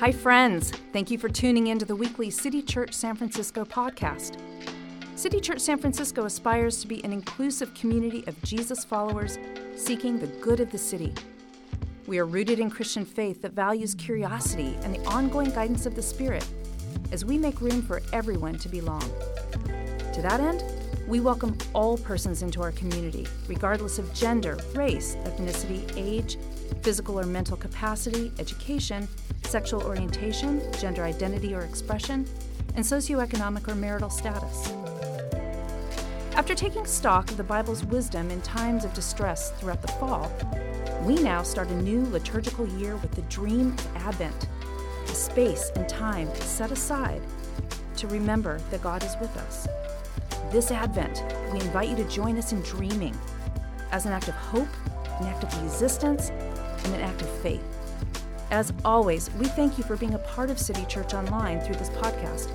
Hi, friends. Thank you for tuning in to the weekly City Church San Francisco podcast. City Church San Francisco aspires to be an inclusive community of Jesus followers seeking the good of the city. We are rooted in Christian faith that values curiosity and the ongoing guidance of the Spirit as we make room for everyone to belong. To that end, we welcome all persons into our community, regardless of gender, race, ethnicity, age, physical or mental capacity, education, sexual orientation, gender identity or expression, and socioeconomic or marital status. After taking stock of the Bible's wisdom in times of distress throughout the fall, we now start a new liturgical year with the dream of Advent, a space and time set aside to remember that God is with us. This Advent, we invite you to join us in dreaming as an act of hope, an act of resistance, and an act of faith. As always, we thank you for being a part of City Church Online through this podcast.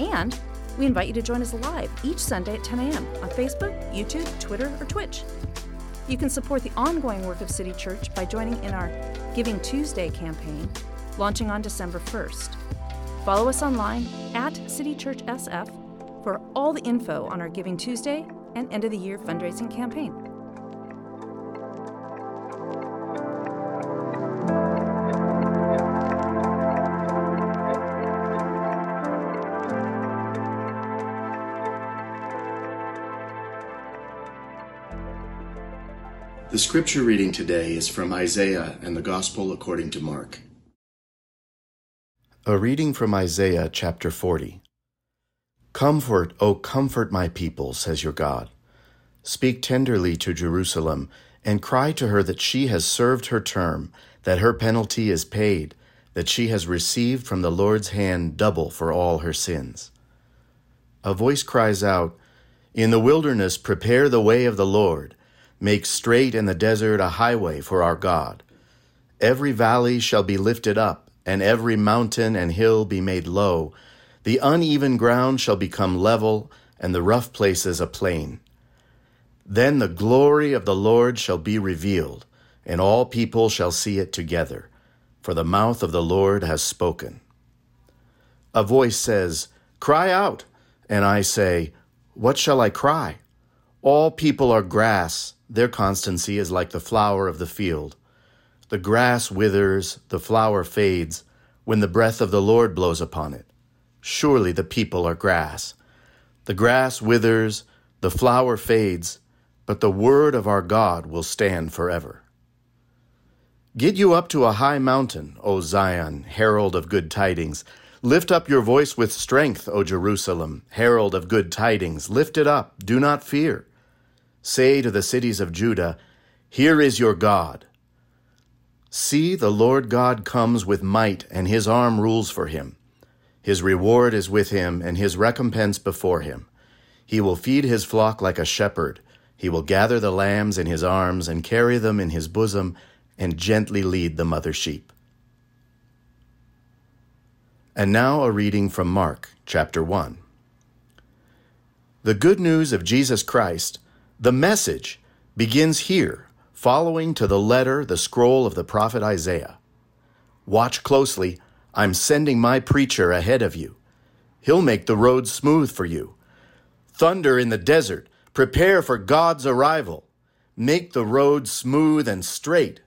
And we invite you to join us live each Sunday at 10 a.m. on Facebook, YouTube, Twitter, or Twitch. You can support the ongoing work of City Church by joining in our Giving Tuesday campaign, launching on December 1st. Follow us online at City Church SF for all the info on our Giving Tuesday and end of the year fundraising campaign. The scripture reading today is from Isaiah and the Gospel according to Mark. A reading from Isaiah chapter 40. Comfort, O comfort my people, says your God. Speak tenderly to Jerusalem, and cry to her that she has served her term, that her penalty is paid, that she has received from the Lord's hand double for all her sins. A voice cries out, In the wilderness prepare the way of the Lord Make straight in the desert a highway for our God. Every valley shall be lifted up, and every mountain and hill be made low. The uneven ground shall become level, and the rough places a plain. Then the glory of the Lord shall be revealed, and all people shall see it together, for the mouth of the Lord has spoken. A voice says, Cry out. And I say, What shall I cry? All people are grass their constancy is like the flower of the field. The grass withers, the flower fades, when the breath of the Lord blows upon it. Surely the people are grass. The grass withers, the flower fades, but the word of our God will stand forever. Get you up to a high mountain, O Zion, herald of good tidings. Lift up your voice with strength, O Jerusalem, herald of good tidings. Lift it up, do not fear. Say to the cities of Judah, Here is your God. See, the Lord God comes with might, and his arm rules for him. His reward is with him, and his recompense before him. He will feed his flock like a shepherd. He will gather the lambs in his arms, and carry them in his bosom, and gently lead the mother sheep. And now a reading from Mark, chapter 1. The good news of Jesus Christ the message begins here, following to the letter the scroll of the prophet Isaiah. Watch closely, I'm sending my preacher ahead of you. He'll make the road smooth for you. Thunder in the desert, prepare for God's arrival. Make the road smooth and straight.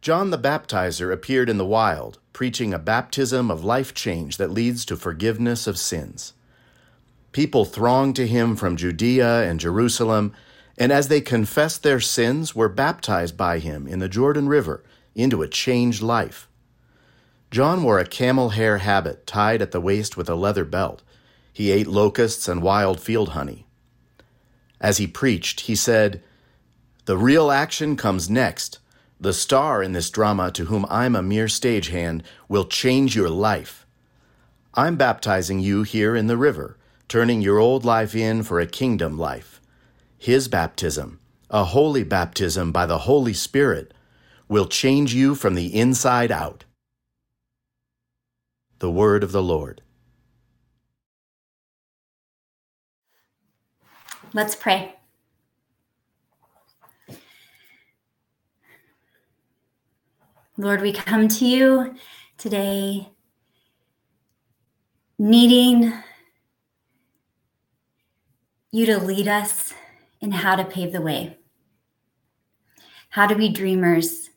John the Baptizer appeared in the wild, preaching a baptism of life change that leads to forgiveness of sins. People thronged to him from Judea and Jerusalem, and as they confessed their sins, were baptized by him in the Jordan River into a changed life. John wore a camel hair habit tied at the waist with a leather belt. He ate locusts and wild field honey. As he preached, he said, The real action comes next. The star in this drama, to whom I'm a mere stagehand, will change your life. I'm baptizing you here in the river turning your old life in for a kingdom life. His baptism, a holy baptism by the Holy Spirit, will change you from the inside out. The Word of the Lord. Let's pray. Lord, we come to you today needing you to lead us in how to pave the way, how to be dreamers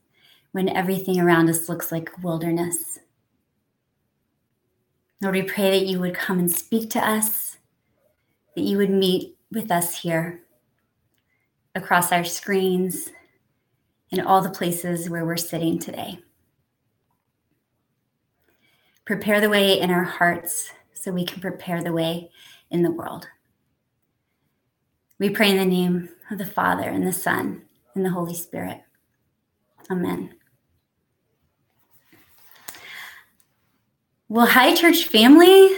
when everything around us looks like wilderness. Lord, we pray that you would come and speak to us, that you would meet with us here across our screens in all the places where we're sitting today. Prepare the way in our hearts so we can prepare the way in the world. We pray in the name of the Father and the Son and the Holy Spirit. Amen. Well, hi, church family.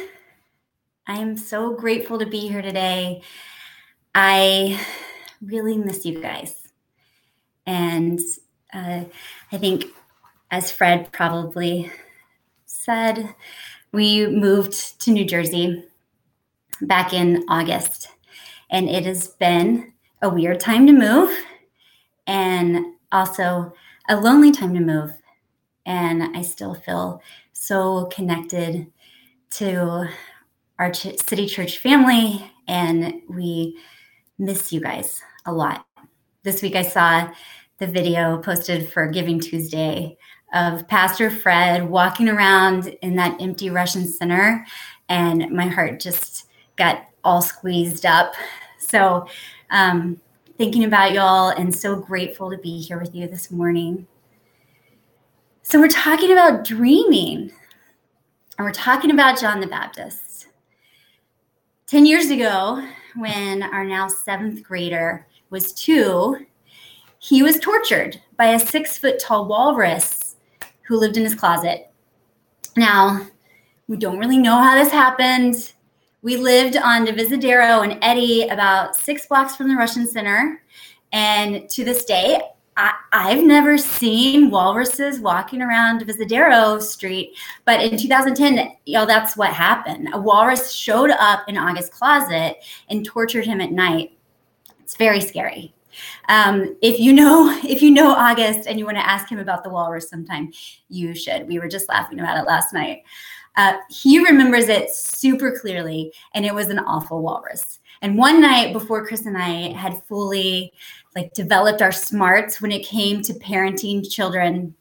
I am so grateful to be here today. I really miss you guys. And uh, I think, as Fred probably said, we moved to New Jersey back in August. And it has been a weird time to move and also a lonely time to move. And I still feel so connected to our ch- city church family, and we miss you guys a lot. This week I saw the video posted for Giving Tuesday of Pastor Fred walking around in that empty Russian center, and my heart just got all squeezed up. So, um, thinking about y'all and so grateful to be here with you this morning. So, we're talking about dreaming, and we're talking about John the Baptist. 10 years ago, when our now seventh grader was two, he was tortured by a six foot tall walrus who lived in his closet. Now, we don't really know how this happened. We lived on Divisadero and Eddy, about six blocks from the Russian Center. And to this day, I, have never seen walruses walking around Divisadero Street, but in 2010, you know, that's what happened. A walrus showed up in August's closet and tortured him at night. It's very scary. Um, if you know if you know August and you want to ask him about the walrus sometime, you should. We were just laughing about it last night. Uh, he remembers it super clearly, and it was an awful walrus. And one night before Chris and I had fully like developed our smarts when it came to parenting children,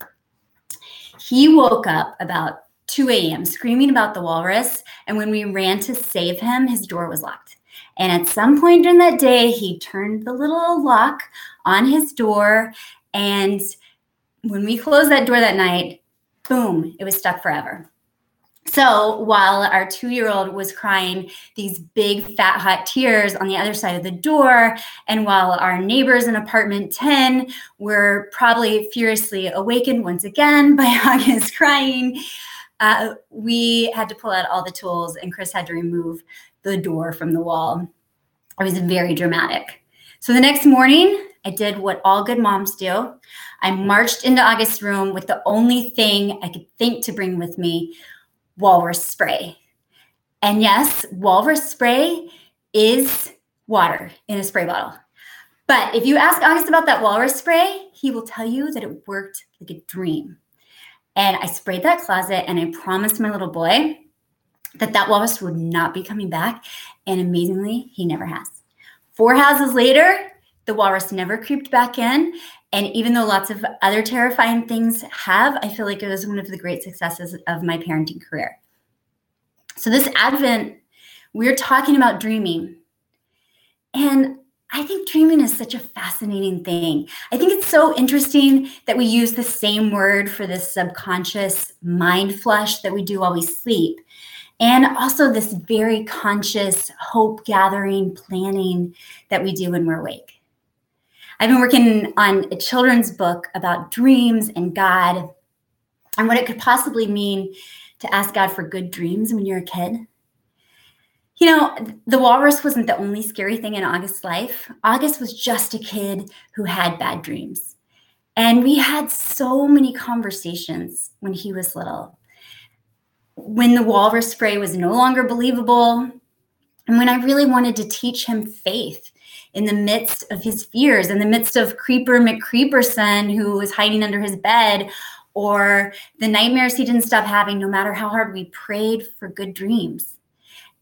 he woke up about 2 a.m. screaming about the walrus. And when we ran to save him, his door was locked. And at some point during that day, he turned the little lock on his door. And when we closed that door that night, boom, it was stuck forever. So while our two year old was crying these big, fat, hot tears on the other side of the door, and while our neighbors in apartment 10 were probably furiously awakened once again by August crying, uh, we had to pull out all the tools, and Chris had to remove the door from the wall. It was very dramatic. So the next morning, I did what all good moms do. I marched into August's room with the only thing I could think to bring with me walrus spray. And yes, walrus spray is water in a spray bottle. But if you ask August about that walrus spray, he will tell you that it worked like a dream. And I sprayed that closet and I promised my little boy that that walrus would not be coming back. And amazingly, he never has. Four houses later, the walrus never creeped back in. And even though lots of other terrifying things have, I feel like it was one of the great successes of my parenting career. So, this Advent, we're talking about dreaming. And I think dreaming is such a fascinating thing. I think it's so interesting that we use the same word for this subconscious mind flush that we do while we sleep. And also this very conscious hope gathering, planning that we do when we're awake. I've been working on a children's book about dreams and God and what it could possibly mean to ask God for good dreams when you're a kid. You know, the walrus wasn't the only scary thing in August's life. August was just a kid who had bad dreams. And we had so many conversations when he was little. When the walrus spray was no longer believable, and when I really wanted to teach him faith in the midst of his fears, in the midst of Creeper McCreeperson, who was hiding under his bed, or the nightmares he didn't stop having, no matter how hard we prayed for good dreams.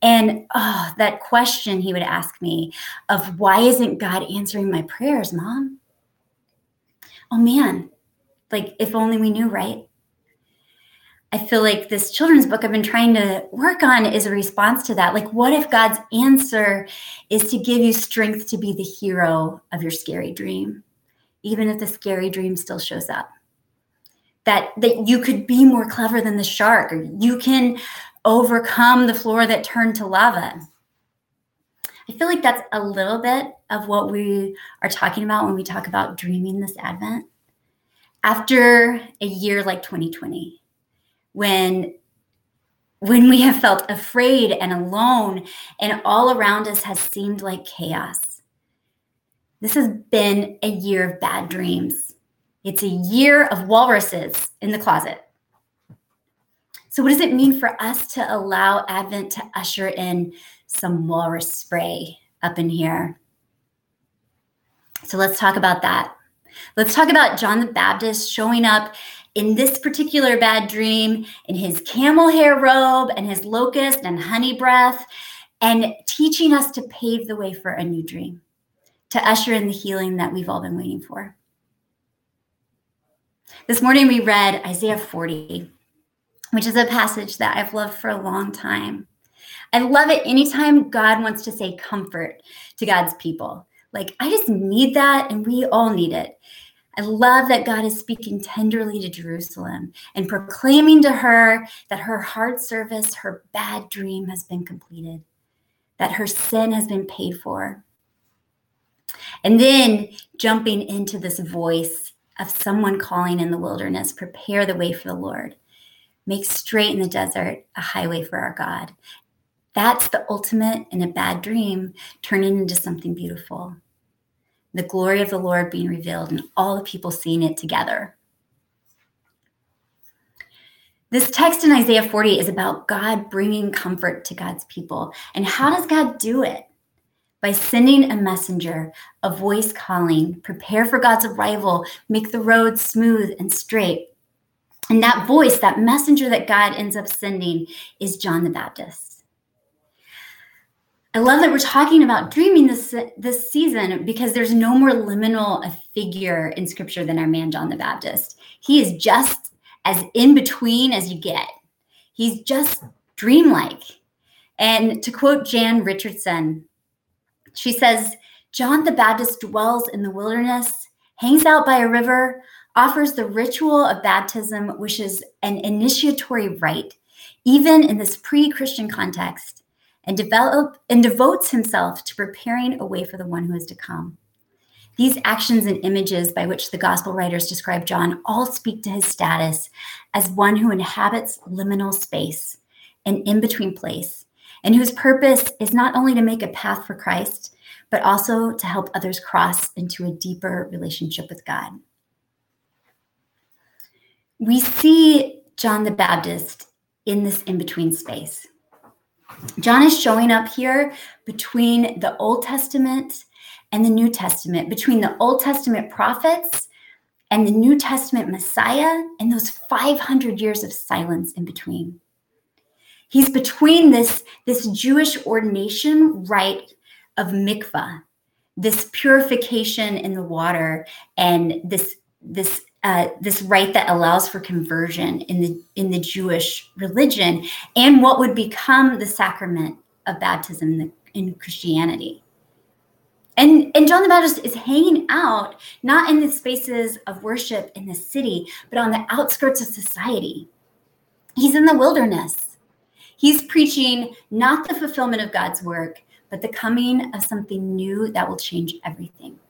And oh, that question he would ask me of why isn't God answering my prayers, mom? Oh man, like if only we knew, right? I feel like this children's book I've been trying to work on is a response to that. Like, what if God's answer is to give you strength to be the hero of your scary dream, even if the scary dream still shows up? That, that you could be more clever than the shark, or you can overcome the floor that turned to lava. I feel like that's a little bit of what we are talking about when we talk about dreaming this Advent. After a year like 2020, when when we have felt afraid and alone and all around us has seemed like chaos. This has been a year of bad dreams. It's a year of walruses in the closet. So, what does it mean for us to allow Advent to usher in some walrus spray up in here? So, let's talk about that. Let's talk about John the Baptist showing up in this particular bad dream in his camel hair robe and his locust and honey breath and teaching us to pave the way for a new dream, to usher in the healing that we've all been waiting for. This morning we read Isaiah 40, which is a passage that I've loved for a long time. I love it anytime God wants to say comfort to God's people. Like, I just need that, and we all need it. I love that God is speaking tenderly to Jerusalem and proclaiming to her that her hard service, her bad dream has been completed, that her sin has been paid for. And then jumping into this voice of someone calling in the wilderness, prepare the way for the Lord, make straight in the desert a highway for our God. That's the ultimate in a bad dream turning into something beautiful the glory of the Lord being revealed and all the people seeing it together. This text in Isaiah 40 is about God bringing comfort to God's people. And how does God do it? By sending a messenger, a voice calling, prepare for God's arrival, make the road smooth and straight. And that voice, that messenger that God ends up sending, is John the Baptist. I love that we're talking about dreaming this this season because there's no more liminal a figure in scripture than our man John the Baptist. He is just as in between as you get. He's just dreamlike. And to quote Jan Richardson, she says, John the Baptist dwells in the wilderness, hangs out by a river, offers the ritual of baptism, which is an initiatory rite, even in this pre Christian context and develop and devotes himself to preparing a way for the one who is to come. These actions and images by which the gospel writers describe John all speak to his status as one who inhabits liminal space, an in between place, and whose purpose is not only to make a path for Christ, but also to help others cross into a deeper relationship with God. We see John the Baptist in this in between space. John is showing up here between the Old Testament and the New Testament, between the Old Testament prophets and the New Testament Messiah, and those 500 years of silence in between. He's between this, this Jewish ordination rite of mikvah, this purification in the water, and this, this uh, this rite that allows for conversion in the in the Jewish religion, and what would become the sacrament of baptism in, the, in Christianity. And, and John the Baptist is hanging out not in the spaces of worship in the city, but on the outskirts of society. He's in the wilderness. He's preaching not the fulfillment of God's work, but the coming of something new that will change everything.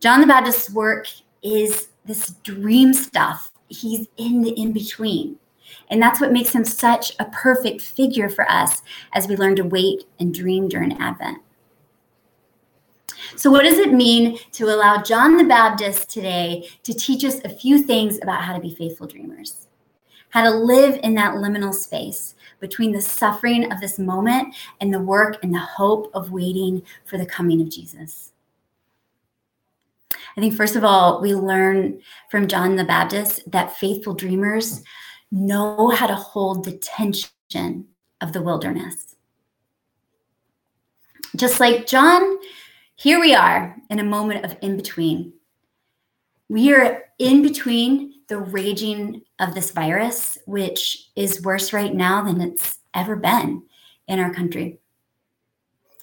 John the Baptist's work is this dream stuff. He's in the in between. And that's what makes him such a perfect figure for us as we learn to wait and dream during Advent. So, what does it mean to allow John the Baptist today to teach us a few things about how to be faithful dreamers? How to live in that liminal space between the suffering of this moment and the work and the hope of waiting for the coming of Jesus. I think, first of all, we learn from John the Baptist that faithful dreamers know how to hold the tension of the wilderness. Just like John, here we are in a moment of in between. We are in between the raging of this virus, which is worse right now than it's ever been in our country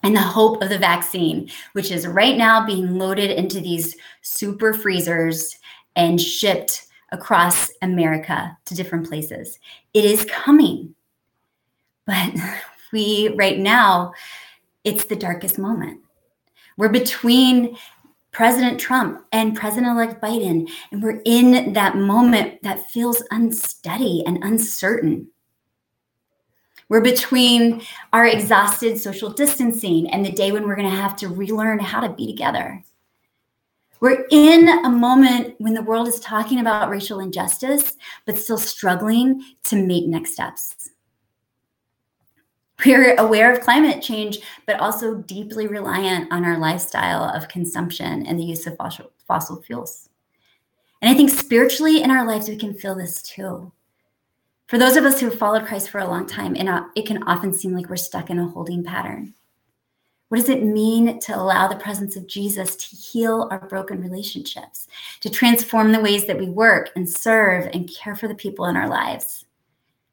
and the hope of the vaccine, which is right now being loaded into these super freezers and shipped across America to different places. It is coming. But we, right now, it's the darkest moment. We're between President Trump and President elect Biden, and we're in that moment that feels unsteady and uncertain. We're between our exhausted social distancing and the day when we're going to have to relearn how to be together. We're in a moment when the world is talking about racial injustice, but still struggling to make next steps. We're aware of climate change, but also deeply reliant on our lifestyle of consumption and the use of fossil, fuels. And I think spiritually in our lives, we can feel this too. For those of us who have followed Christ for a long time, uh, it can often seem like we're stuck in a holding pattern. What does it mean to allow the presence of Jesus to heal our broken relationships, to transform the ways that we work and serve and care for the people in our lives?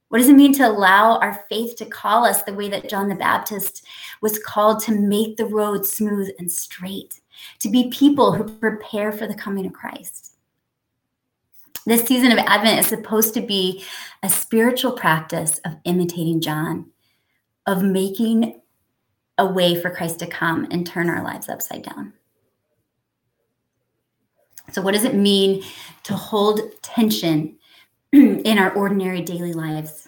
What does it mean to allow our faith to call us the way that John the Baptist was called to make the road smooth and straight, to be people who prepare for the coming of Christ? This season of Advent is supposed to be a spiritual practice of imitating John, of making a way for Christ to come and turn our lives upside down. So, what does it mean to hold tension in our ordinary daily lives?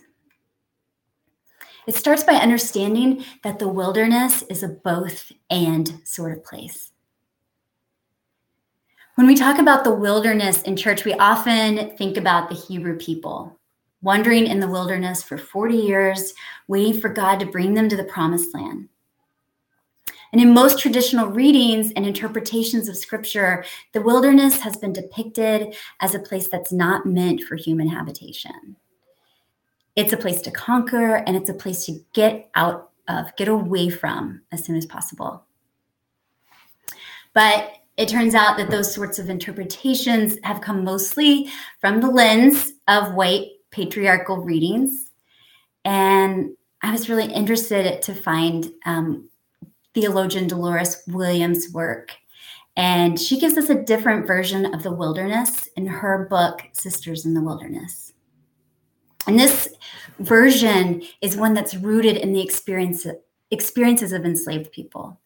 It starts by understanding that the wilderness is a both and sort of place. When we talk about the wilderness in church, we often think about the Hebrew people wandering in the wilderness for 40 years, waiting for God to bring them to the promised land. And in most traditional readings and interpretations of scripture, the wilderness has been depicted as a place that's not meant for human habitation. It's a place to conquer and it's a place to get out of, get away from as soon as possible. But it turns out that those sorts of interpretations have come mostly from the lens of white patriarchal readings. And I was really interested to find um, theologian Dolores Williams' work. And she gives us a different version of the wilderness in her book, Sisters in the Wilderness. And this version is one that's rooted in the experience, experiences of enslaved people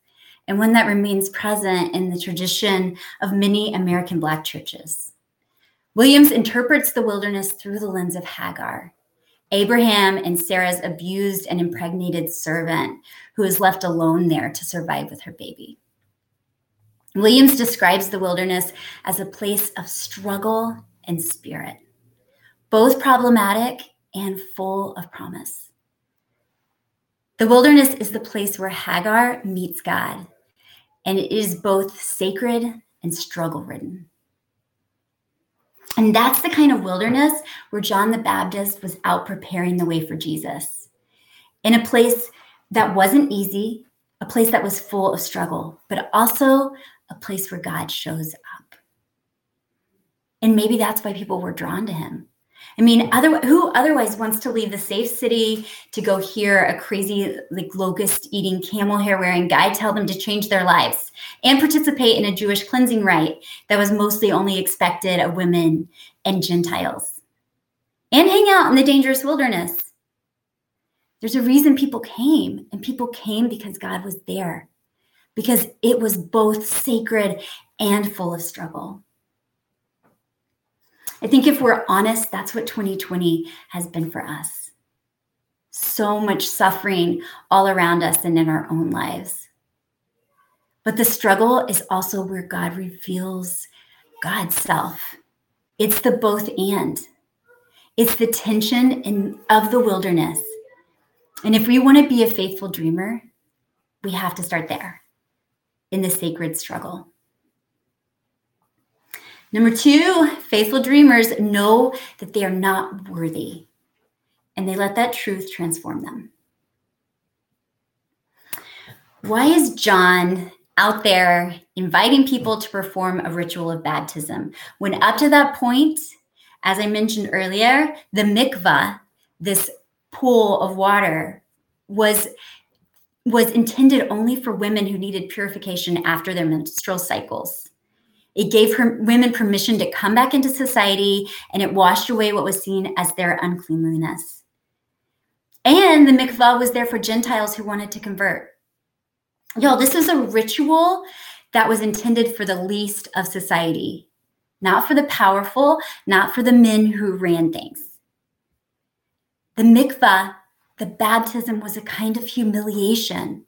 and one that remains present in the tradition of many American Black churches. Williams interprets the wilderness through the lens of Hagar, Abraham and Sarah's abused and impregnated servant who is left alone there to survive with her baby. Williams describes the wilderness as a place of struggle and spirit, both problematic and full of promise. The wilderness is the place where Hagar meets God and it is both sacred and struggle ridden. And that's the kind of wilderness where John the Baptist was out preparing the way for Jesus in a place that wasn't easy, a place that was full of struggle, but also a place where God shows up. And maybe that's why people were drawn to him I mean, other who otherwise wants to leave the safe city to go hear a crazy like locust eating camel hair wearing guy tell them to change their lives and participate in a Jewish cleansing rite that was mostly only expected of women and Gentiles and hang out in the dangerous wilderness. There's a reason people came, and people came because God was there, because it was both sacred and full of struggle. I think if we're honest, that's what 2020 has been for us. So much suffering all around us and in our own lives. But the struggle is also where God reveals God's self. It's the both and. It's the tension in, of the wilderness. And if we want to be a faithful dreamer, we have to start there in the sacred struggle. Number two, faithful dreamers know that they are not worthy, and they let that truth transform them. Why is John out there inviting people to perform a ritual of baptism when up to that point, as I mentioned earlier, the mikvah, this pool of water, was was intended only for women who needed purification after their menstrual cycles. It gave her, women permission to come back into society and it washed away what was seen as their uncleanliness. And the mikvah was there for Gentiles who wanted to convert. Y'all, this is a ritual that was intended for the least of society, not for the powerful, not for the men who ran things. The mikvah the baptism was a kind of humiliation.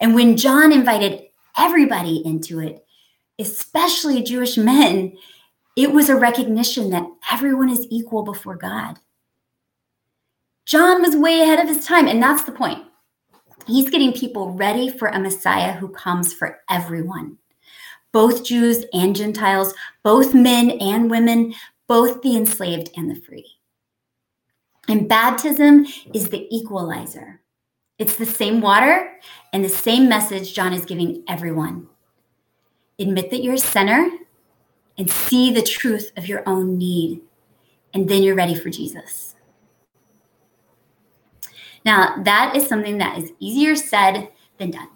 And when John invited everybody into it, especially Jewish men, it was a recognition that everyone is equal before God. John was way ahead of his time, and that's the point. He's getting people ready for a Messiah who comes for everyone, both Jews and Gentiles, both men and women, both the enslaved and the free. And baptism is the equalizer. It's the same water and the same message John is giving everyone. Admit that you're a sinner and see the truth of your own need, and then you're ready for Jesus. Now, that is something that is easier said than done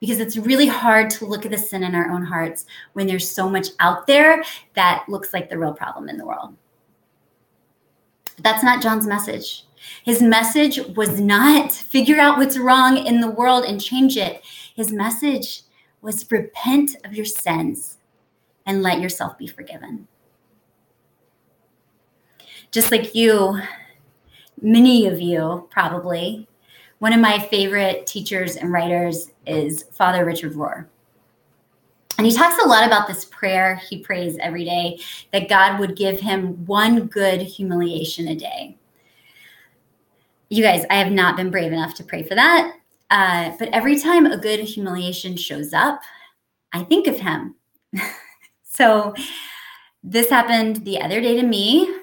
because it's really hard to look at the sin in our own hearts when there's so much out there that looks like the real problem in the world. But that's not John's message. His message was not figure out what's wrong in the world and change it. His message was repent of your sins and let yourself be forgiven. Just like you, many of you probably, one of my favorite teachers and writers is Father Richard Rohr. And he talks a lot about this prayer he prays every day that God would give him one good humiliation a day. You guys, I have not been brave enough to pray for that. Uh, but every time a good humiliation shows up, I think of him. so this happened the other day to me.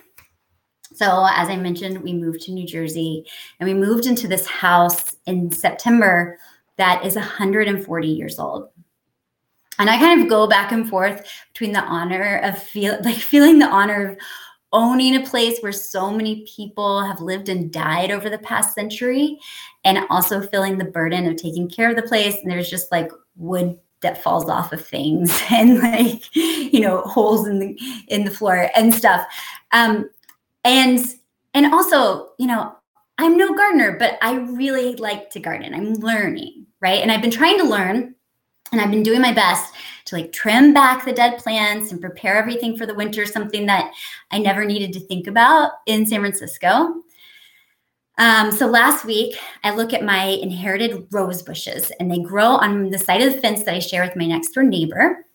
So, as I mentioned, we moved to New Jersey and we moved into this house in September that is 140 years old and i kind of go back and forth between the honor of feel like feeling the honor of owning a place where so many people have lived and died over the past century and also feeling the burden of taking care of the place. And there's just like wood that falls off of things and like you know holes in the in the floor and stuff. Um and and also you know i'm no gardener but i really like to garden. I'm learning right? And i've been trying to learn and I've been doing my best to like trim back the dead plants and prepare everything for the winter, something that I never needed to think about in San Francisco. Um, so last week, I look at my inherited rose bushes, and they grow on the side of the fence that I share with my next door neighbor.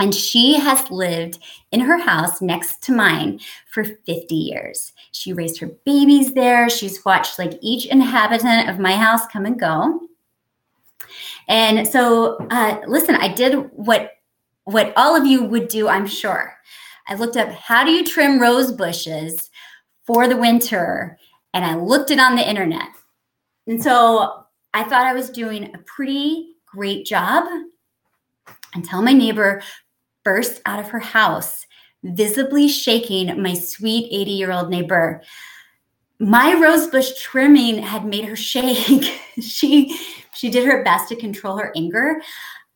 And she has lived in her house next to mine for 50 years. She raised her babies there. She's watched like each inhabitant of my house come and go. And so, uh, listen, I did what what all of you would do, I'm sure. I looked up how do you trim rose bushes for the winter, and I looked it on the internet. And so I thought I was doing a pretty great job until my neighbor burst out of her house, visibly shaking my sweet 80 year old neighbor. My rosebush trimming had made her shake. she she did her best to control her anger.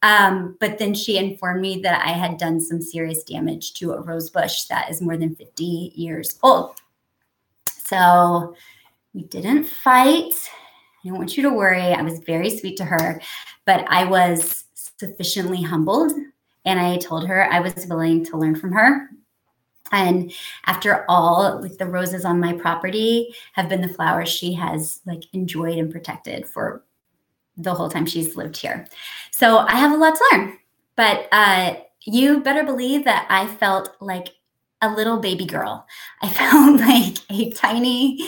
Um, but then she informed me that I had done some serious damage to a rose bush that is more than 50 years old. So we didn't fight. I don't want you to worry. I was very sweet to her, but I was sufficiently humbled. And I told her I was willing to learn from her. And after all, like the roses on my property have been the flowers she has like enjoyed and protected for the whole time she's lived here. So I have a lot to learn. But uh, you better believe that I felt like a little baby girl. I felt like a tiny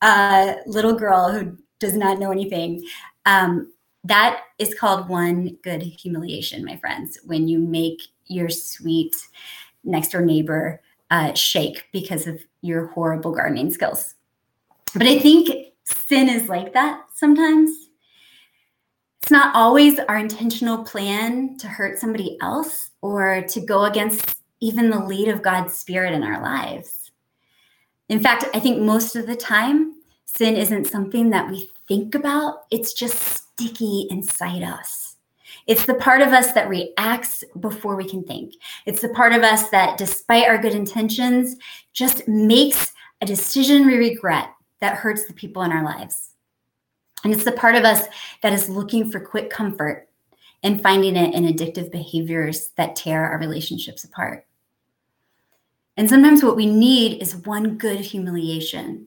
uh, little girl who does not know anything. Um, that is called one good humiliation, my friends, when you make your sweet next door neighbor uh, shake because of your horrible gardening skills. But I think sin is like that sometimes. It's not always our intentional plan to hurt somebody else or to go against even the lead of God's Spirit in our lives. In fact, I think most of the time, sin isn't something that we think about, it's just sticky inside us. It's the part of us that reacts before we can think. It's the part of us that, despite our good intentions, just makes a decision we regret that hurts the people in our lives. And it's the part of us that is looking for quick comfort and finding it in addictive behaviors that tear our relationships apart. And sometimes what we need is one good humiliation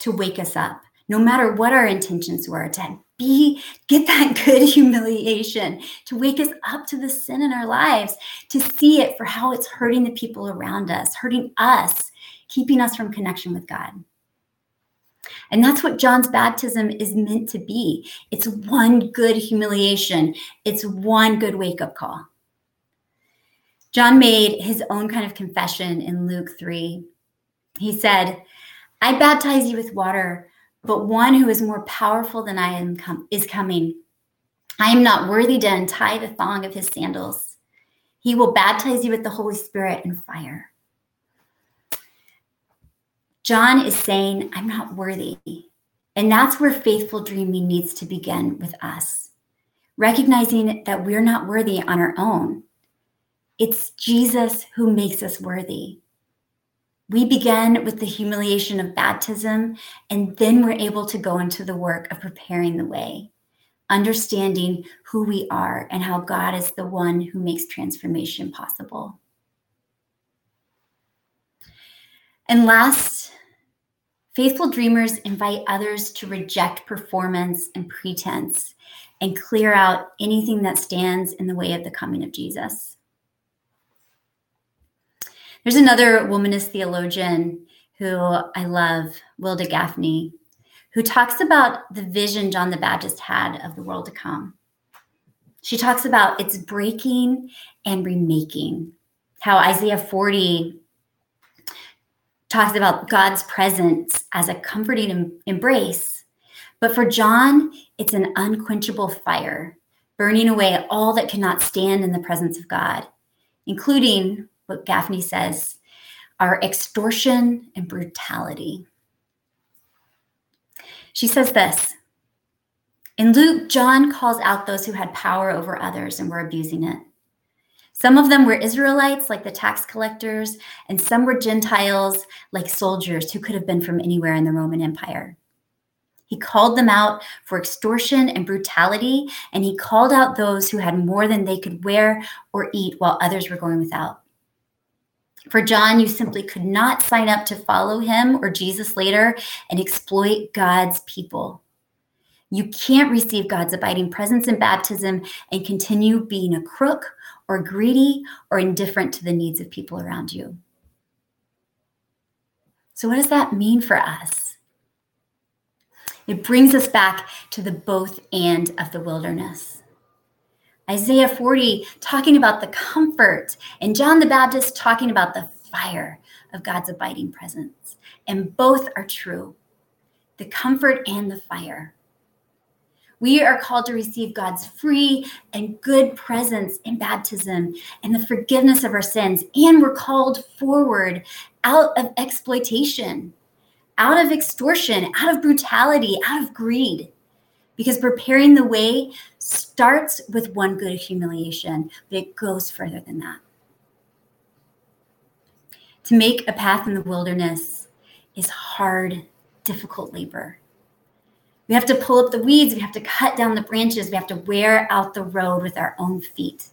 to wake us up, no matter what our intentions were, to be get that good humiliation, to wake us up to the sin in our lives, to see it for how it's hurting the people around us, hurting us, keeping us from connection with God. And that's what John's baptism is meant to be. It's one good humiliation, it's one good wake up call. John made his own kind of confession in Luke 3. He said, I baptize you with water, but one who is more powerful than I am com- is coming. I am not worthy to untie the thong of his sandals. He will baptize you with the Holy Spirit and fire. John is saying, I'm not worthy. And that's where faithful dreaming needs to begin with us, recognizing that we're not worthy on our own. It's Jesus who makes us worthy. We begin with the humiliation of baptism, and then we're able to go into the work of preparing the way, understanding who we are and how God is the one who makes transformation possible. And last, faithful dreamers invite others to reject performance and pretense and clear out anything that stands in the way of the coming of Jesus. There's another womanist theologian who I love, Wilda Gafney, who talks about the vision John the Baptist had of the world to come. She talks about its breaking and remaking, how Isaiah 40 talks about God's presence as a comforting embrace. But for John, it's an unquenchable fire, burning away all that cannot stand in the presence of God, including what Gafney says are extortion and brutality. She says this In Luke, John calls out those who had power over others and were abusing it. Some of them were Israelites, like the tax collectors, and some were Gentiles, like soldiers who could have been from anywhere in the Roman Empire. He called them out for extortion and brutality, and he called out those who had more than they could wear or eat while others were going without. For John, you simply could not sign up to follow him or Jesus later and exploit God's people. You can't receive God's abiding presence in baptism and continue being a crook or greedy or indifferent to the needs of people around you. So, what does that mean for us? It brings us back to the both and of the wilderness. Isaiah 40 talking about the comfort, and John the Baptist talking about the fire of God's abiding presence. And both are true the comfort and the fire. We are called to receive God's free and good presence in baptism and the forgiveness of our sins. And we're called forward out of exploitation, out of extortion, out of brutality, out of greed. Because preparing the way starts with one good humiliation, but it goes further than that. To make a path in the wilderness is hard, difficult labor. We have to pull up the weeds. We have to cut down the branches. We have to wear out the road with our own feet.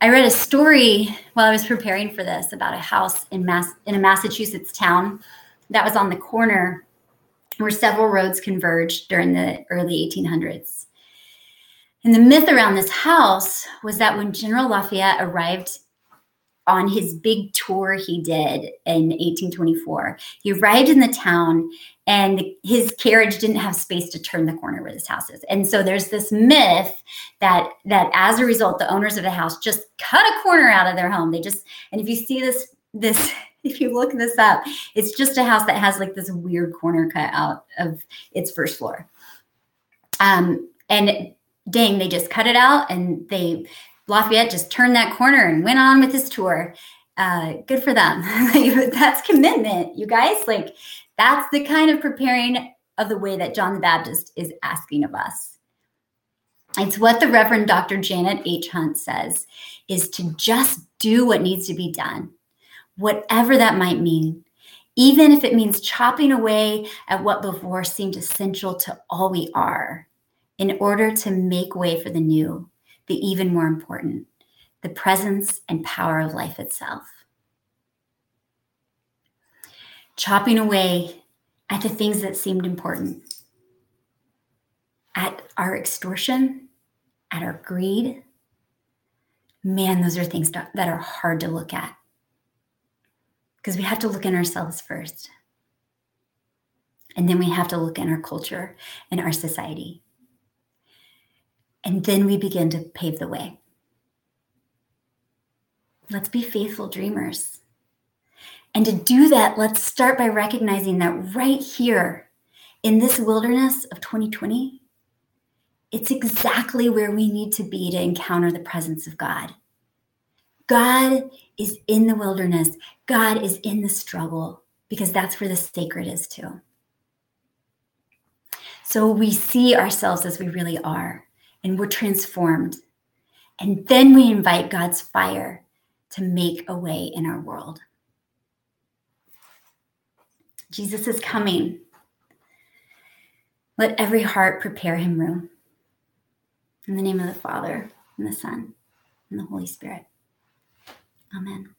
I read a story while I was preparing for this about a house in Mass in a Massachusetts town that was on the corner where several roads converged during the early 1800s. And the myth around this house was that when General Lafayette arrived on his big tour he did in 1824. He arrived in the town and his carriage didn't have space to turn the corner where this house is. And so there's this myth that that as a result the owners of the house just cut a corner out of their home. They just and if you see this this if you look this up, it's just a house that has like this weird corner cut out of its first floor. Um and dang, they just cut it out and they Lafayette just turned that corner and went on with his tour. Uh, good for them. that's commitment, you guys. Like that's the kind of preparing of the way that John the Baptist is asking of us. It's what the Reverend Dr. Janet H. Hunt says is to just do what needs to be done, whatever that might mean, even if it means chopping away at what before seemed essential to all we are in order to make way for the new, the even more important, the presence and power of life itself. Chopping away at the things that seemed important, at our extortion, at our greed. Man, those are things that are hard to look at because we have to look in ourselves first. And then we have to look in our culture and our society. And then we begin to pave the way. Let's be faithful dreamers. And to do that, let's start by recognizing that right here in this wilderness of 2020, it's exactly where we need to be to encounter the presence of God. God is in the wilderness, God is in the struggle, because that's where the sacred is too. So we see ourselves as we really are and we're transformed. And then we invite God's fire to make a way in our world. Jesus is coming. Let every heart prepare him room. In the name of the Father, and the Son, and the Holy Spirit. Amen.